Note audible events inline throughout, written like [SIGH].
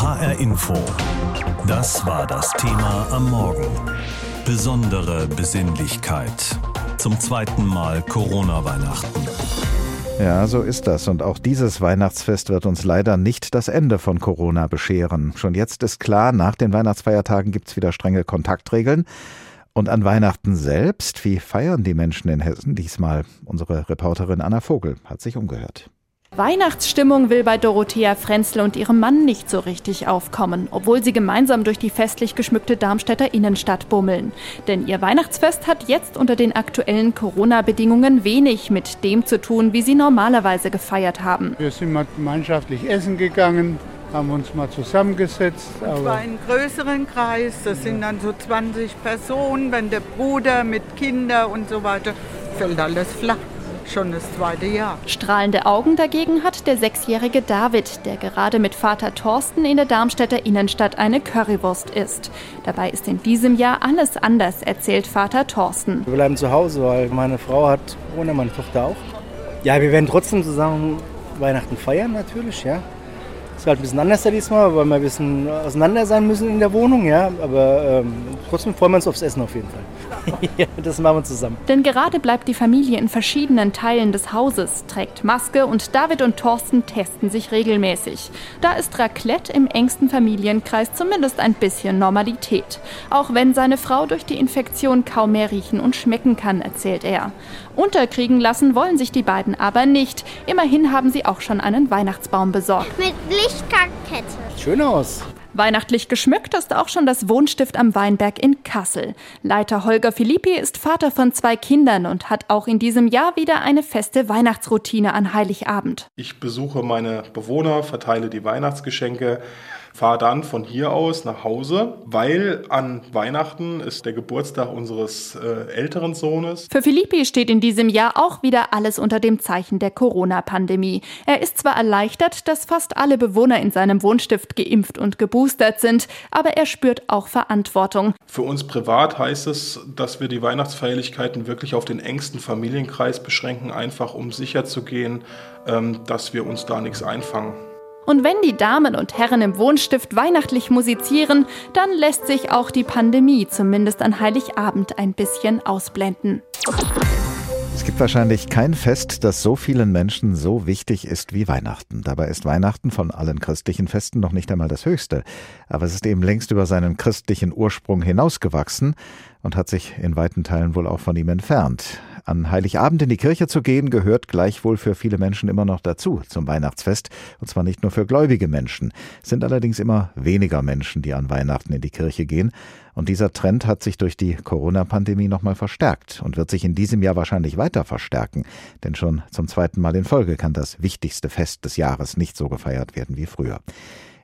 HR Info. Das war das Thema am Morgen. Besondere Besinnlichkeit. Zum zweiten Mal Corona-Weihnachten. Ja, so ist das. Und auch dieses Weihnachtsfest wird uns leider nicht das Ende von Corona bescheren. Schon jetzt ist klar, nach den Weihnachtsfeiertagen gibt es wieder strenge Kontaktregeln. Und an Weihnachten selbst, wie feiern die Menschen in Hessen diesmal? Unsere Reporterin Anna Vogel hat sich umgehört. Weihnachtsstimmung will bei Dorothea Frenzle und ihrem Mann nicht so richtig aufkommen, obwohl sie gemeinsam durch die festlich geschmückte Darmstädter Innenstadt bummeln. Denn ihr Weihnachtsfest hat jetzt unter den aktuellen Corona-Bedingungen wenig mit dem zu tun, wie sie normalerweise gefeiert haben. Wir sind mal gemeinschaftlich essen gegangen, haben uns mal zusammengesetzt. Und zwar in größeren Kreis, das sind dann so 20 Personen, wenn der Bruder mit Kindern und so weiter, fällt alles flach schon das zweite Jahr. Strahlende Augen dagegen hat der sechsjährige David, der gerade mit Vater Thorsten in der Darmstädter Innenstadt eine Currywurst isst. Dabei ist in diesem Jahr alles anders, erzählt Vater Thorsten. Wir bleiben zu Hause, weil meine Frau hat Corona, meine Tochter auch. Ja, wir werden trotzdem zusammen Weihnachten feiern natürlich, ja. Ist halt ein bisschen anders diesmal, weil wir ein bisschen auseinander sein müssen in der Wohnung, ja. Aber ähm, trotzdem freuen wir uns aufs Essen auf jeden Fall. [LAUGHS] ja, das machen wir zusammen. Denn gerade bleibt die Familie in verschiedenen Teilen des Hauses, trägt Maske und David und Thorsten testen sich regelmäßig. Da ist Raclette im engsten Familienkreis zumindest ein bisschen Normalität. Auch wenn seine Frau durch die Infektion kaum mehr riechen und schmecken kann, erzählt er. Unterkriegen lassen wollen sich die beiden aber nicht. Immerhin haben sie auch schon einen Weihnachtsbaum besorgt. Mit Lichterkette. Schön aus. Weihnachtlich geschmückt ist auch schon das Wohnstift am Weinberg in Kassel. Leiter Holger Philippi ist Vater von zwei Kindern und hat auch in diesem Jahr wieder eine feste Weihnachtsroutine an Heiligabend. Ich besuche meine Bewohner, verteile die Weihnachtsgeschenke, fahre dann von hier aus nach Hause, weil an Weihnachten ist der Geburtstag unseres äh, älteren Sohnes. Für Filippi steht in diesem Jahr auch wieder alles unter dem Zeichen der Corona-Pandemie. Er ist zwar erleichtert, dass fast alle Bewohner in seinem Wohnstift geimpft und geboostert sind, aber er spürt auch Verantwortung. Für uns privat heißt es, dass wir die Weihnachtsfeierlichkeiten wirklich auf den engsten Familienkreis beschränken, einfach um sicherzugehen, ähm, dass wir uns da nichts einfangen. Und wenn die Damen und Herren im Wohnstift weihnachtlich musizieren, dann lässt sich auch die Pandemie zumindest an Heiligabend ein bisschen ausblenden. Es gibt wahrscheinlich kein Fest, das so vielen Menschen so wichtig ist wie Weihnachten. Dabei ist Weihnachten von allen christlichen Festen noch nicht einmal das höchste. Aber es ist eben längst über seinen christlichen Ursprung hinausgewachsen und hat sich in weiten Teilen wohl auch von ihm entfernt. An Heiligabend in die Kirche zu gehen, gehört gleichwohl für viele Menschen immer noch dazu, zum Weihnachtsfest. Und zwar nicht nur für gläubige Menschen. Es sind allerdings immer weniger Menschen, die an Weihnachten in die Kirche gehen. Und dieser Trend hat sich durch die Corona-Pandemie nochmal verstärkt und wird sich in diesem Jahr wahrscheinlich weiter verstärken. Denn schon zum zweiten Mal in Folge kann das wichtigste Fest des Jahres nicht so gefeiert werden wie früher.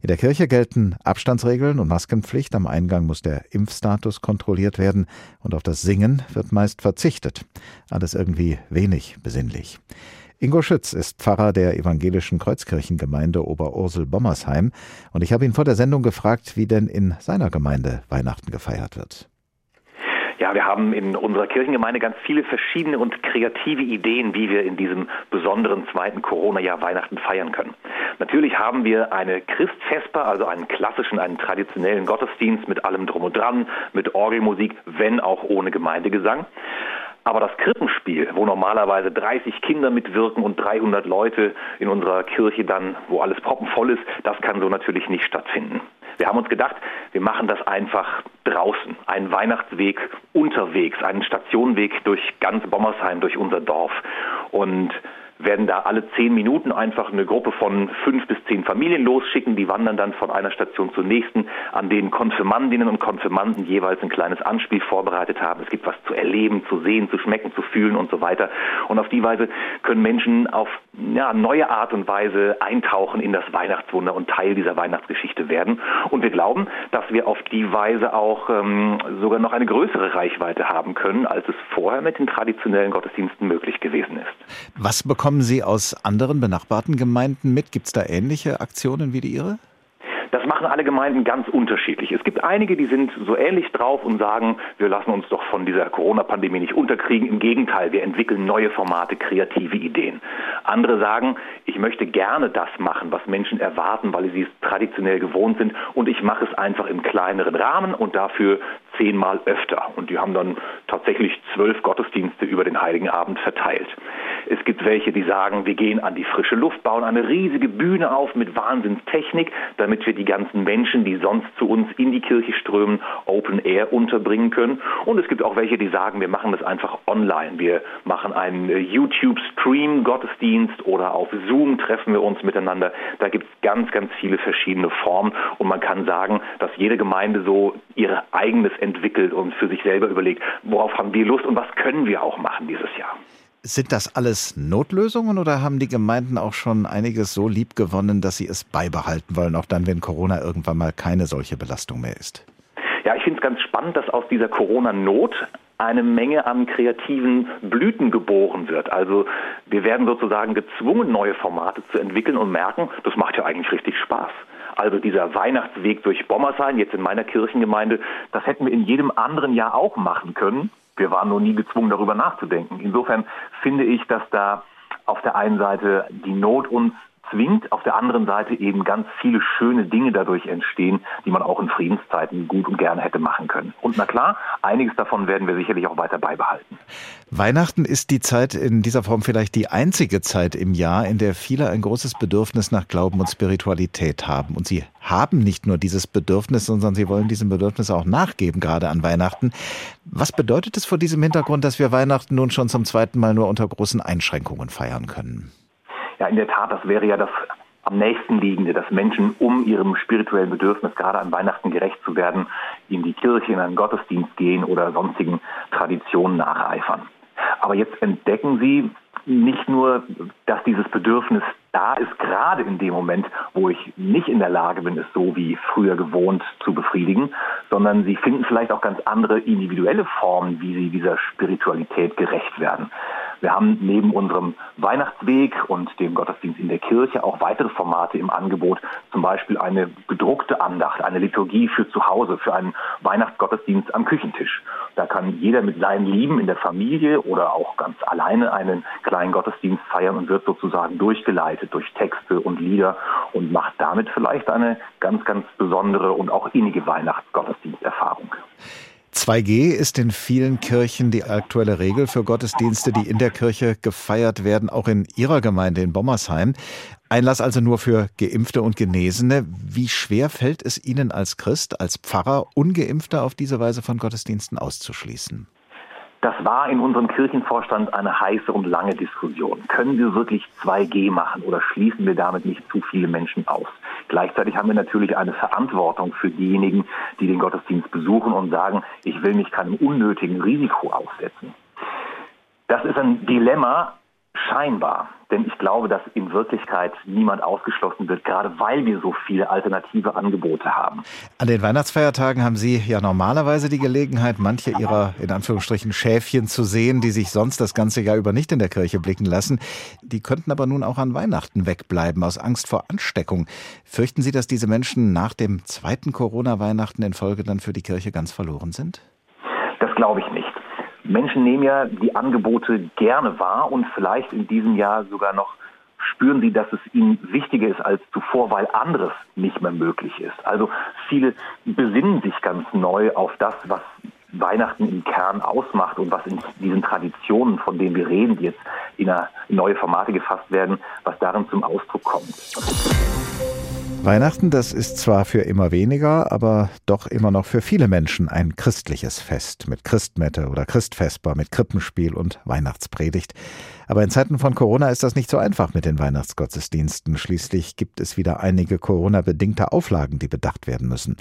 In der Kirche gelten Abstandsregeln und Maskenpflicht. Am Eingang muss der Impfstatus kontrolliert werden und auf das Singen wird meist verzichtet. Alles irgendwie wenig besinnlich. Ingo Schütz ist Pfarrer der evangelischen Kreuzkirchengemeinde Oberursel-Bommersheim und ich habe ihn vor der Sendung gefragt, wie denn in seiner Gemeinde Weihnachten gefeiert wird. Ja, wir haben in unserer Kirchengemeinde ganz viele verschiedene und kreative Ideen, wie wir in diesem besonderen zweiten Corona-Jahr Weihnachten feiern können. Natürlich haben wir eine Christfesper, also einen klassischen, einen traditionellen Gottesdienst mit allem drum und dran, mit Orgelmusik, wenn auch ohne Gemeindegesang. Aber das Krippenspiel, wo normalerweise 30 Kinder mitwirken und 300 Leute in unserer Kirche dann, wo alles proppenvoll ist, das kann so natürlich nicht stattfinden. Wir haben uns gedacht, wir machen das einfach draußen. Einen Weihnachtsweg unterwegs, einen Stationenweg durch ganz Bommersheim, durch unser Dorf. Und werden da alle zehn Minuten einfach eine Gruppe von fünf bis zehn Familien losschicken. Die wandern dann von einer Station zur nächsten, an denen Konfirmandinnen und Konfirmanden jeweils ein kleines Anspiel vorbereitet haben. Es gibt was zu erleben, zu sehen, zu schmecken, zu fühlen und so weiter. Und auf die Weise können Menschen auf ja, neue Art und Weise eintauchen in das Weihnachtswunder und Teil dieser Weihnachtsgeschichte werden. Und wir glauben, dass wir auf die Weise auch ähm, sogar noch eine größere Reichweite haben können, als es vorher mit den traditionellen Gottesdiensten möglich gewesen ist. Was bekommen Sie aus anderen benachbarten Gemeinden mit? Gibt es da ähnliche Aktionen wie die Ihre? Das machen alle Gemeinden ganz unterschiedlich. Es gibt einige, die sind so ähnlich drauf und sagen, wir lassen uns doch von dieser Corona-Pandemie nicht unterkriegen. Im Gegenteil, wir entwickeln neue Formate, kreative Ideen. Andere sagen, ich möchte gerne das machen, was Menschen erwarten, weil sie es traditionell gewohnt sind und ich mache es einfach im kleineren Rahmen und dafür zehnmal öfter. Und die haben dann tatsächlich zwölf Gottesdienste über den Heiligen Abend verteilt. Es gibt welche, die sagen, wir gehen an die frische Luft, bauen eine riesige Bühne auf mit Wahnsinnstechnik, damit wir die ganzen Menschen, die sonst zu uns in die Kirche strömen, Open Air unterbringen können. Und es gibt auch welche, die sagen, wir machen das einfach online. Wir machen einen äh, YouTube-Stream-Gottesdienst oder auf Zoom treffen wir uns miteinander. Da gibt es ganz, ganz viele verschiedene Formen. Und man kann sagen, dass jede Gemeinde so ihr eigenes entwickelt und für sich selber überlegt, worauf haben wir Lust und was können wir auch machen dieses Jahr. Sind das alles Notlösungen oder haben die Gemeinden auch schon einiges so lieb gewonnen, dass sie es beibehalten wollen, auch dann, wenn Corona irgendwann mal keine solche Belastung mehr ist? Ja, ich finde es ganz spannend, dass aus dieser Corona-Not eine Menge an kreativen Blüten geboren wird. Also wir werden sozusagen gezwungen, neue Formate zu entwickeln und merken, das macht ja eigentlich richtig Spaß. Also dieser Weihnachtsweg durch Bommersheim, jetzt in meiner Kirchengemeinde, das hätten wir in jedem anderen Jahr auch machen können. Wir waren nur nie gezwungen, darüber nachzudenken. Insofern finde ich, dass da auf der einen Seite die Not uns zwingt, auf der anderen Seite eben ganz viele schöne Dinge dadurch entstehen, die man auch in Friedenszeiten gut und gerne hätte machen können. Und na klar, einiges davon werden wir sicherlich auch weiter beibehalten. Weihnachten ist die Zeit in dieser Form vielleicht die einzige Zeit im Jahr, in der viele ein großes Bedürfnis nach Glauben und Spiritualität haben. Und sie haben nicht nur dieses Bedürfnis, sondern sie wollen diesem Bedürfnis auch nachgeben, gerade an Weihnachten. Was bedeutet es vor diesem Hintergrund, dass wir Weihnachten nun schon zum zweiten Mal nur unter großen Einschränkungen feiern können? Ja, in der Tat, das wäre ja das am nächsten liegende, dass Menschen, um ihrem spirituellen Bedürfnis gerade an Weihnachten gerecht zu werden, in die Kirche, in einen Gottesdienst gehen oder sonstigen Traditionen nacheifern. Aber jetzt entdecken sie nicht nur, dass dieses Bedürfnis da ist, gerade in dem Moment, wo ich nicht in der Lage bin, es so wie früher gewohnt zu befriedigen, sondern sie finden vielleicht auch ganz andere individuelle Formen, wie sie dieser Spiritualität gerecht werden. Wir haben neben unserem Weihnachtsweg und dem Gottesdienst in der Kirche auch weitere Formate im Angebot, zum Beispiel eine gedruckte Andacht, eine Liturgie für zu Hause, für einen Weihnachtsgottesdienst am Küchentisch. Da kann jeder mit seinen Lieben in der Familie oder auch ganz alleine einen kleinen Gottesdienst feiern und wird sozusagen durchgeleitet durch Texte und Lieder und macht damit vielleicht eine ganz, ganz besondere und auch innige Weihnachtsgottesdiensterfahrung. 2G ist in vielen Kirchen die aktuelle Regel für Gottesdienste, die in der Kirche gefeiert werden, auch in Ihrer Gemeinde in Bommersheim. Einlass also nur für Geimpfte und Genesene. Wie schwer fällt es Ihnen als Christ, als Pfarrer, Ungeimpfte auf diese Weise von Gottesdiensten auszuschließen? Das war in unserem Kirchenvorstand eine heiße und lange Diskussion. Können wir wirklich 2G machen oder schließen wir damit nicht zu viele Menschen aus? Gleichzeitig haben wir natürlich eine Verantwortung für diejenigen, die den Gottesdienst besuchen und sagen, ich will mich keinem unnötigen Risiko aussetzen. Das ist ein Dilemma, scheinbar. Denn ich glaube, dass in Wirklichkeit niemand ausgeschlossen wird, gerade weil wir so viele alternative Angebote haben. An den Weihnachtsfeiertagen haben Sie ja normalerweise die Gelegenheit, manche Ihrer in Anführungsstrichen Schäfchen zu sehen, die sich sonst das ganze Jahr über nicht in der Kirche blicken lassen. Die könnten aber nun auch an Weihnachten wegbleiben, aus Angst vor Ansteckung. Fürchten Sie, dass diese Menschen nach dem zweiten Corona-Weihnachten in Folge dann für die Kirche ganz verloren sind? Das glaube ich nicht. Menschen nehmen ja die Angebote gerne wahr und vielleicht in diesem Jahr sogar noch spüren sie, dass es ihnen wichtiger ist als zuvor, weil anderes nicht mehr möglich ist. Also viele besinnen sich ganz neu auf das, was Weihnachten im Kern ausmacht und was in diesen Traditionen, von denen wir reden, die jetzt in, neue Formate gefasst werden, was darin zum Ausdruck kommt. Weihnachten, das ist zwar für immer weniger, aber doch immer noch für viele Menschen ein christliches Fest mit Christmette oder Christfesper, mit Krippenspiel und Weihnachtspredigt. Aber in Zeiten von Corona ist das nicht so einfach mit den Weihnachtsgottesdiensten. Schließlich gibt es wieder einige Corona-bedingte Auflagen, die bedacht werden müssen.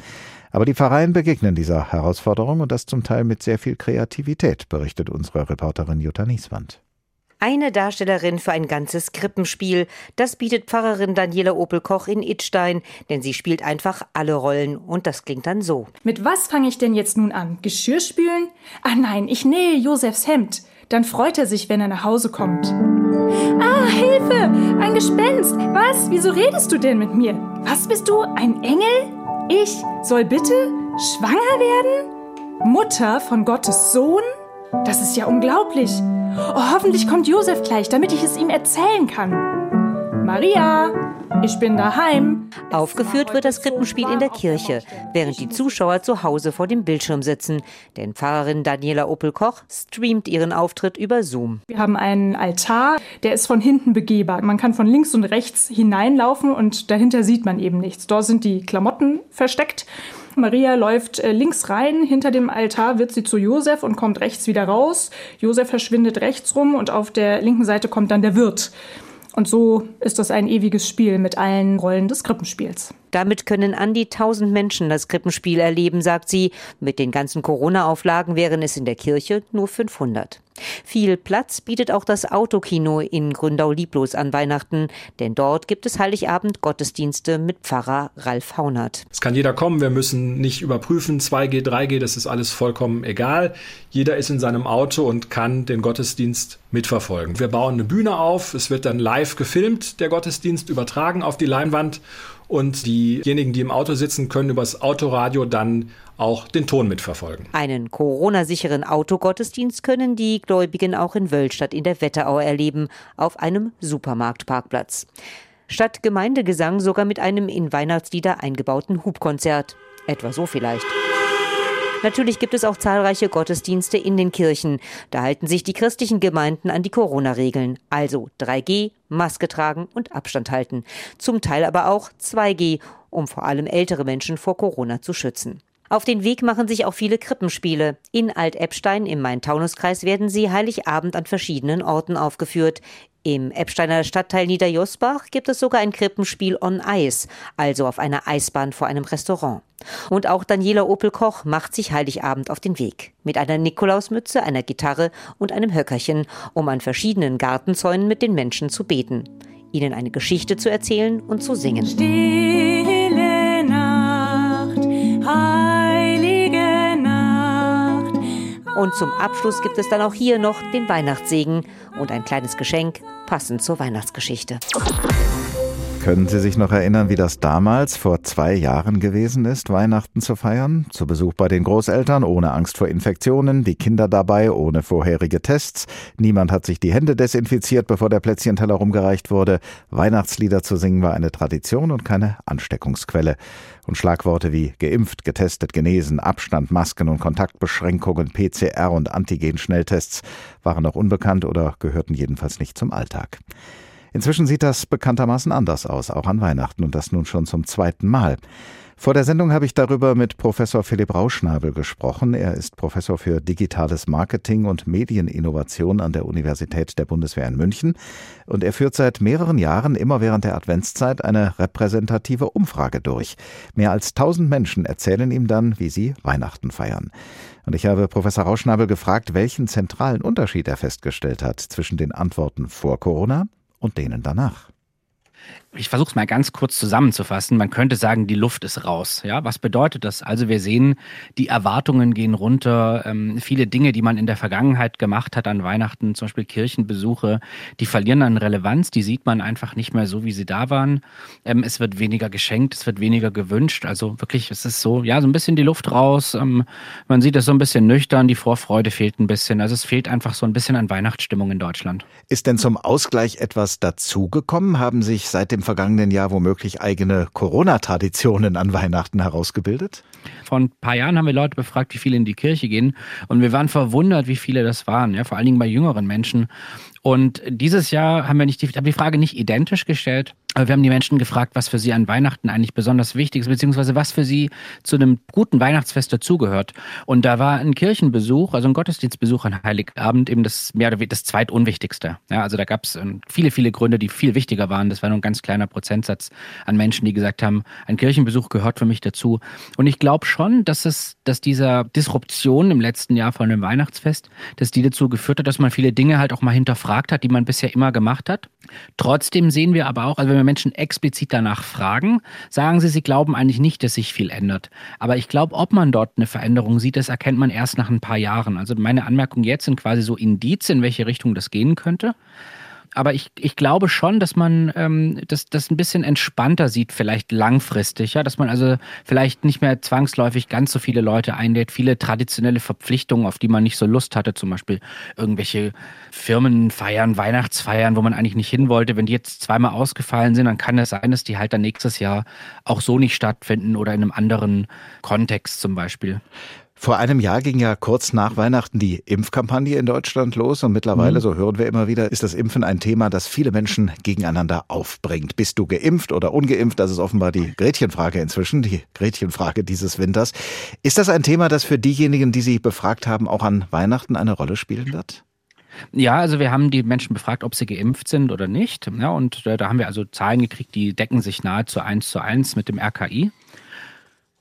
Aber die Pfarreien begegnen dieser Herausforderung und das zum Teil mit sehr viel Kreativität, berichtet unsere Reporterin Jutta Nieswand. Eine Darstellerin für ein ganzes Krippenspiel. Das bietet Pfarrerin Daniela Opelkoch in Idstein, denn sie spielt einfach alle Rollen und das klingt dann so. Mit was fange ich denn jetzt nun an? Geschirr spülen? Ah nein, ich nähe Josefs Hemd. Dann freut er sich, wenn er nach Hause kommt. Ah, Hilfe! Ein Gespenst! Was? Wieso redest du denn mit mir? Was bist du? Ein Engel? Ich soll bitte schwanger werden? Mutter von Gottes Sohn? Das ist ja unglaublich. Oh, hoffentlich kommt Josef gleich, damit ich es ihm erzählen kann. Maria, ich bin daheim. Aufgeführt wird das Krippenspiel in der Kirche, während die Zuschauer zu Hause vor dem Bildschirm sitzen. Denn Pfarrerin Daniela Opel-Koch streamt ihren Auftritt über Zoom. Wir haben einen Altar, der ist von hinten begehbar. Man kann von links und rechts hineinlaufen und dahinter sieht man eben nichts. Dort sind die Klamotten versteckt. Maria läuft äh, links rein, hinter dem Altar wird sie zu Josef und kommt rechts wieder raus. Josef verschwindet rechts rum und auf der linken Seite kommt dann der Wirt. Und so ist das ein ewiges Spiel mit allen Rollen des Krippenspiels. Damit können an die 1000 Menschen das Krippenspiel erleben, sagt sie. Mit den ganzen Corona-Auflagen wären es in der Kirche nur 500. Viel Platz bietet auch das Autokino in Gründau-Lieblos an Weihnachten, denn dort gibt es Heiligabend Gottesdienste mit Pfarrer Ralf Haunert. Es kann jeder kommen, wir müssen nicht überprüfen, 2G, 3G, das ist alles vollkommen egal. Jeder ist in seinem Auto und kann den Gottesdienst mitverfolgen. Wir bauen eine Bühne auf, es wird dann live gefilmt, der Gottesdienst übertragen auf die Leinwand und diejenigen, die im Auto sitzen, können übers Autoradio dann auch den Ton mitverfolgen. Einen Corona-sicheren Autogottesdienst können die Gläubigen auch in Wölstadt in der Wetterau erleben, auf einem Supermarktparkplatz. Statt Gemeindegesang sogar mit einem in Weihnachtslieder eingebauten Hubkonzert. Etwa so vielleicht. Natürlich gibt es auch zahlreiche Gottesdienste in den Kirchen. Da halten sich die christlichen Gemeinden an die Corona-Regeln. Also 3G, Maske tragen und Abstand halten. Zum Teil aber auch 2G, um vor allem ältere Menschen vor Corona zu schützen. Auf den Weg machen sich auch viele Krippenspiele. In Alt-Eppstein im Main-Taunus-Kreis werden sie Heiligabend an verschiedenen Orten aufgeführt. Im Eppsteiner Stadtteil Niederjosbach gibt es sogar ein Krippenspiel on Ice, also auf einer Eisbahn vor einem Restaurant. Und auch Daniela Opel-Koch macht sich Heiligabend auf den Weg. Mit einer Nikolausmütze, einer Gitarre und einem Höckerchen, um an verschiedenen Gartenzäunen mit den Menschen zu beten, ihnen eine Geschichte zu erzählen und zu singen. Stille Und zum Abschluss gibt es dann auch hier noch den Weihnachtssegen und ein kleines Geschenk, passend zur Weihnachtsgeschichte. Können Sie sich noch erinnern, wie das damals vor zwei Jahren gewesen ist, Weihnachten zu feiern? Zu Besuch bei den Großeltern, ohne Angst vor Infektionen, die Kinder dabei, ohne vorherige Tests. Niemand hat sich die Hände desinfiziert, bevor der Plätzchenteller rumgereicht wurde. Weihnachtslieder zu singen war eine Tradition und keine Ansteckungsquelle. Und Schlagworte wie geimpft, getestet, genesen, Abstand, Masken und Kontaktbeschränkungen, PCR und Antigen-Schnelltests waren noch unbekannt oder gehörten jedenfalls nicht zum Alltag. Inzwischen sieht das bekanntermaßen anders aus, auch an Weihnachten und das nun schon zum zweiten Mal. Vor der Sendung habe ich darüber mit Professor Philipp Rauschnabel gesprochen. Er ist Professor für digitales Marketing und Medieninnovation an der Universität der Bundeswehr in München und er führt seit mehreren Jahren immer während der Adventszeit eine repräsentative Umfrage durch. Mehr als tausend Menschen erzählen ihm dann, wie sie Weihnachten feiern. Und ich habe Professor Rauschnabel gefragt, welchen zentralen Unterschied er festgestellt hat zwischen den Antworten vor Corona und denen danach ich versuche es mal ganz kurz zusammenzufassen. Man könnte sagen, die Luft ist raus. Ja, was bedeutet das? Also wir sehen, die Erwartungen gehen runter. Ähm, viele Dinge, die man in der Vergangenheit gemacht hat an Weihnachten, zum Beispiel Kirchenbesuche, die verlieren an Relevanz. Die sieht man einfach nicht mehr so, wie sie da waren. Ähm, es wird weniger geschenkt, es wird weniger gewünscht. Also wirklich, es ist so, ja, so ein bisschen die Luft raus. Ähm, man sieht es so ein bisschen nüchtern. Die Vorfreude fehlt ein bisschen. Also es fehlt einfach so ein bisschen an Weihnachtsstimmung in Deutschland. Ist denn zum Ausgleich etwas dazugekommen? Haben sich seit dem vergangenen Jahr womöglich eigene Corona-Traditionen an Weihnachten herausgebildet? Vor ein paar Jahren haben wir Leute befragt, wie viele in die Kirche gehen. Und wir waren verwundert, wie viele das waren. Ja, vor allen Dingen bei jüngeren Menschen. Und dieses Jahr haben wir nicht die, haben die Frage nicht identisch gestellt, aber wir haben die Menschen gefragt, was für sie an Weihnachten eigentlich besonders wichtig ist, beziehungsweise was für sie zu einem guten Weihnachtsfest dazugehört. Und da war ein Kirchenbesuch, also ein Gottesdienstbesuch an Heiligabend eben das mehr oder weniger das zweitunwichtigste. Ja, also da gab es ähm, viele, viele Gründe, die viel wichtiger waren. Das war nur ein ganz kleiner Prozentsatz an Menschen, die gesagt haben, ein Kirchenbesuch gehört für mich dazu. Und ich glaube schon, dass es, dass dieser Disruption im letzten Jahr von dem Weihnachtsfest, dass die dazu geführt hat, dass man viele Dinge halt auch mal hinterfragt hat, die man bisher immer gemacht hat. Trotzdem sehen wir aber auch, also wenn wir Menschen explizit danach fragen, sagen sie, sie glauben eigentlich nicht, dass sich viel ändert. Aber ich glaube, ob man dort eine Veränderung sieht, das erkennt man erst nach ein paar Jahren. Also meine Anmerkungen jetzt sind quasi so Indizien, in welche Richtung das gehen könnte aber ich, ich glaube schon, dass man ähm, das, das ein bisschen entspannter sieht, vielleicht langfristig, ja, dass man also vielleicht nicht mehr zwangsläufig ganz so viele Leute einlädt, viele traditionelle Verpflichtungen, auf die man nicht so Lust hatte, zum Beispiel irgendwelche Firmenfeiern, Weihnachtsfeiern, wo man eigentlich nicht hin wollte. Wenn die jetzt zweimal ausgefallen sind, dann kann es sein, dass die halt dann nächstes Jahr auch so nicht stattfinden oder in einem anderen Kontext zum Beispiel. Vor einem Jahr ging ja kurz nach Weihnachten die Impfkampagne in Deutschland los und mittlerweile, mhm. so hören wir immer wieder, ist das Impfen ein Thema, das viele Menschen gegeneinander aufbringt. Bist du geimpft oder ungeimpft? Das ist offenbar die Gretchenfrage inzwischen, die Gretchenfrage dieses Winters. Ist das ein Thema, das für diejenigen, die Sie befragt haben, auch an Weihnachten eine Rolle spielen wird? Ja, also wir haben die Menschen befragt, ob sie geimpft sind oder nicht. Ja, und da haben wir also Zahlen gekriegt, die decken sich nahezu eins zu eins mit dem RKI.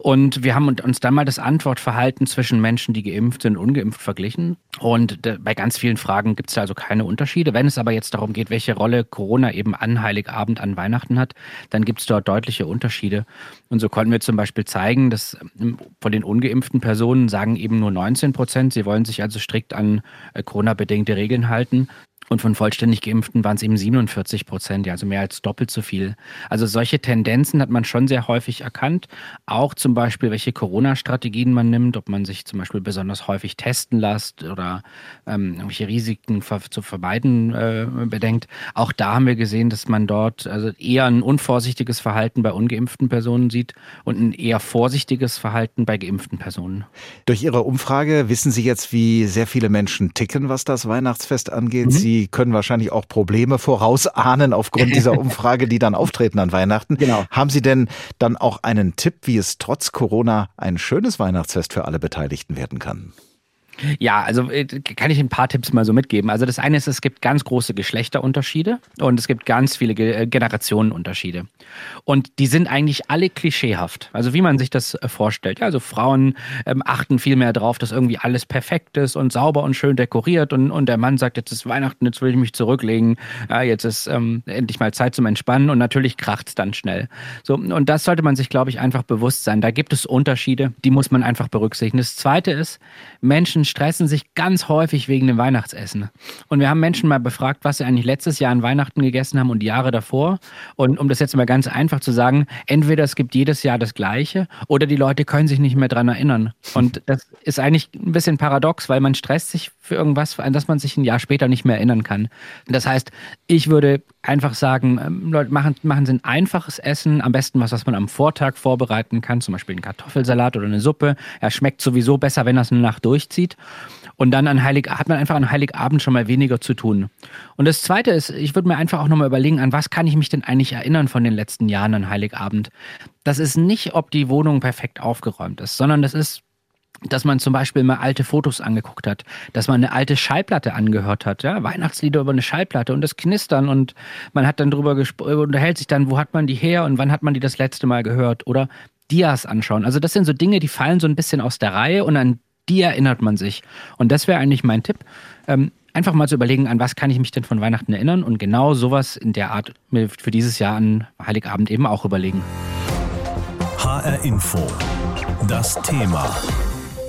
Und wir haben uns dann mal das Antwortverhalten zwischen Menschen, die geimpft sind und ungeimpft verglichen. Und bei ganz vielen Fragen gibt es da also keine Unterschiede. Wenn es aber jetzt darum geht, welche Rolle Corona eben an Heiligabend, an Weihnachten hat, dann gibt es dort deutliche Unterschiede. Und so konnten wir zum Beispiel zeigen, dass ähm, von den ungeimpften Personen sagen eben nur 19 Prozent, sie wollen sich also strikt an äh, Corona-bedingte Regeln halten. Und von vollständig Geimpften waren es eben 47 Prozent, ja, also mehr als doppelt so viel. Also solche Tendenzen hat man schon sehr häufig erkannt. Auch zum Beispiel, welche Corona-Strategien man nimmt, ob man sich zum Beispiel besonders häufig testen lässt oder ähm, irgendwelche Risiken ver zu vermeiden äh, bedenkt. Auch da haben wir gesehen, dass man dort also eher ein unvorsichtiges Verhalten bei ungeimpften Personen sieht und ein eher vorsichtiges Verhalten bei geimpften Personen. Durch Ihre Umfrage wissen Sie jetzt, wie sehr viele Menschen ticken, was das Weihnachtsfest angeht. Mhm. Sie Sie können wahrscheinlich auch Probleme vorausahnen aufgrund dieser [LAUGHS] Umfrage, die dann auftreten an Weihnachten. Genau. Haben Sie denn dann auch einen Tipp, wie es trotz Corona ein schönes Weihnachtsfest für alle Beteiligten werden kann? Ja, also äh, kann ich ein paar Tipps mal so mitgeben. Also das eine ist, es gibt ganz große Geschlechterunterschiede und es gibt ganz viele äh, Generationenunterschiede. Und die sind eigentlich alle klischeehaft. Also wie man sich das äh, vorstellt. Ja, also Frauen ähm, achten viel mehr darauf, dass irgendwie alles perfekt ist und sauber und schön dekoriert und, und der Mann sagt, jetzt ist Weihnachten, jetzt will ich mich zurücklegen, ja, jetzt ist ähm, endlich mal Zeit zum Entspannen und natürlich kracht es dann schnell. So, und das sollte man sich, glaube ich, einfach bewusst sein. Da gibt es Unterschiede, die muss man einfach berücksichtigen. Das zweite ist, Menschen stressen sich ganz häufig wegen dem Weihnachtsessen. Und wir haben Menschen mal befragt, was sie eigentlich letztes Jahr an Weihnachten gegessen haben und die Jahre davor. Und um das jetzt mal ganz einfach zu sagen, entweder es gibt jedes Jahr das Gleiche oder die Leute können sich nicht mehr dran erinnern. Und [LAUGHS] das ist eigentlich ein bisschen paradox, weil man stresst sich für irgendwas, an das man sich ein Jahr später nicht mehr erinnern kann. Das heißt, ich würde einfach sagen, ähm, Leute, machen, machen Sie ein einfaches Essen, am besten was, was man am Vortag vorbereiten kann, zum Beispiel einen Kartoffelsalat oder eine Suppe. Er schmeckt sowieso besser, wenn das eine Nacht durchzieht. Und dann an Heilig, hat man einfach an Heiligabend schon mal weniger zu tun. Und das Zweite ist, ich würde mir einfach auch nochmal überlegen, an was kann ich mich denn eigentlich erinnern von den letzten Jahren an Heiligabend. Das ist nicht, ob die Wohnung perfekt aufgeräumt ist, sondern das ist, dass man zum Beispiel mal alte Fotos angeguckt hat, dass man eine alte Schallplatte angehört hat, ja, Weihnachtslieder über eine Schallplatte und das Knistern und man hat dann drüber gesprochen, unterhält sich dann, wo hat man die her und wann hat man die das letzte Mal gehört oder Dias anschauen. Also das sind so Dinge, die fallen so ein bisschen aus der Reihe und an die erinnert man sich. Und das wäre eigentlich mein Tipp. Ähm, einfach mal zu überlegen, an was kann ich mich denn von Weihnachten erinnern und genau sowas in der Art für dieses Jahr an Heiligabend eben auch überlegen. HR Info. Das Thema.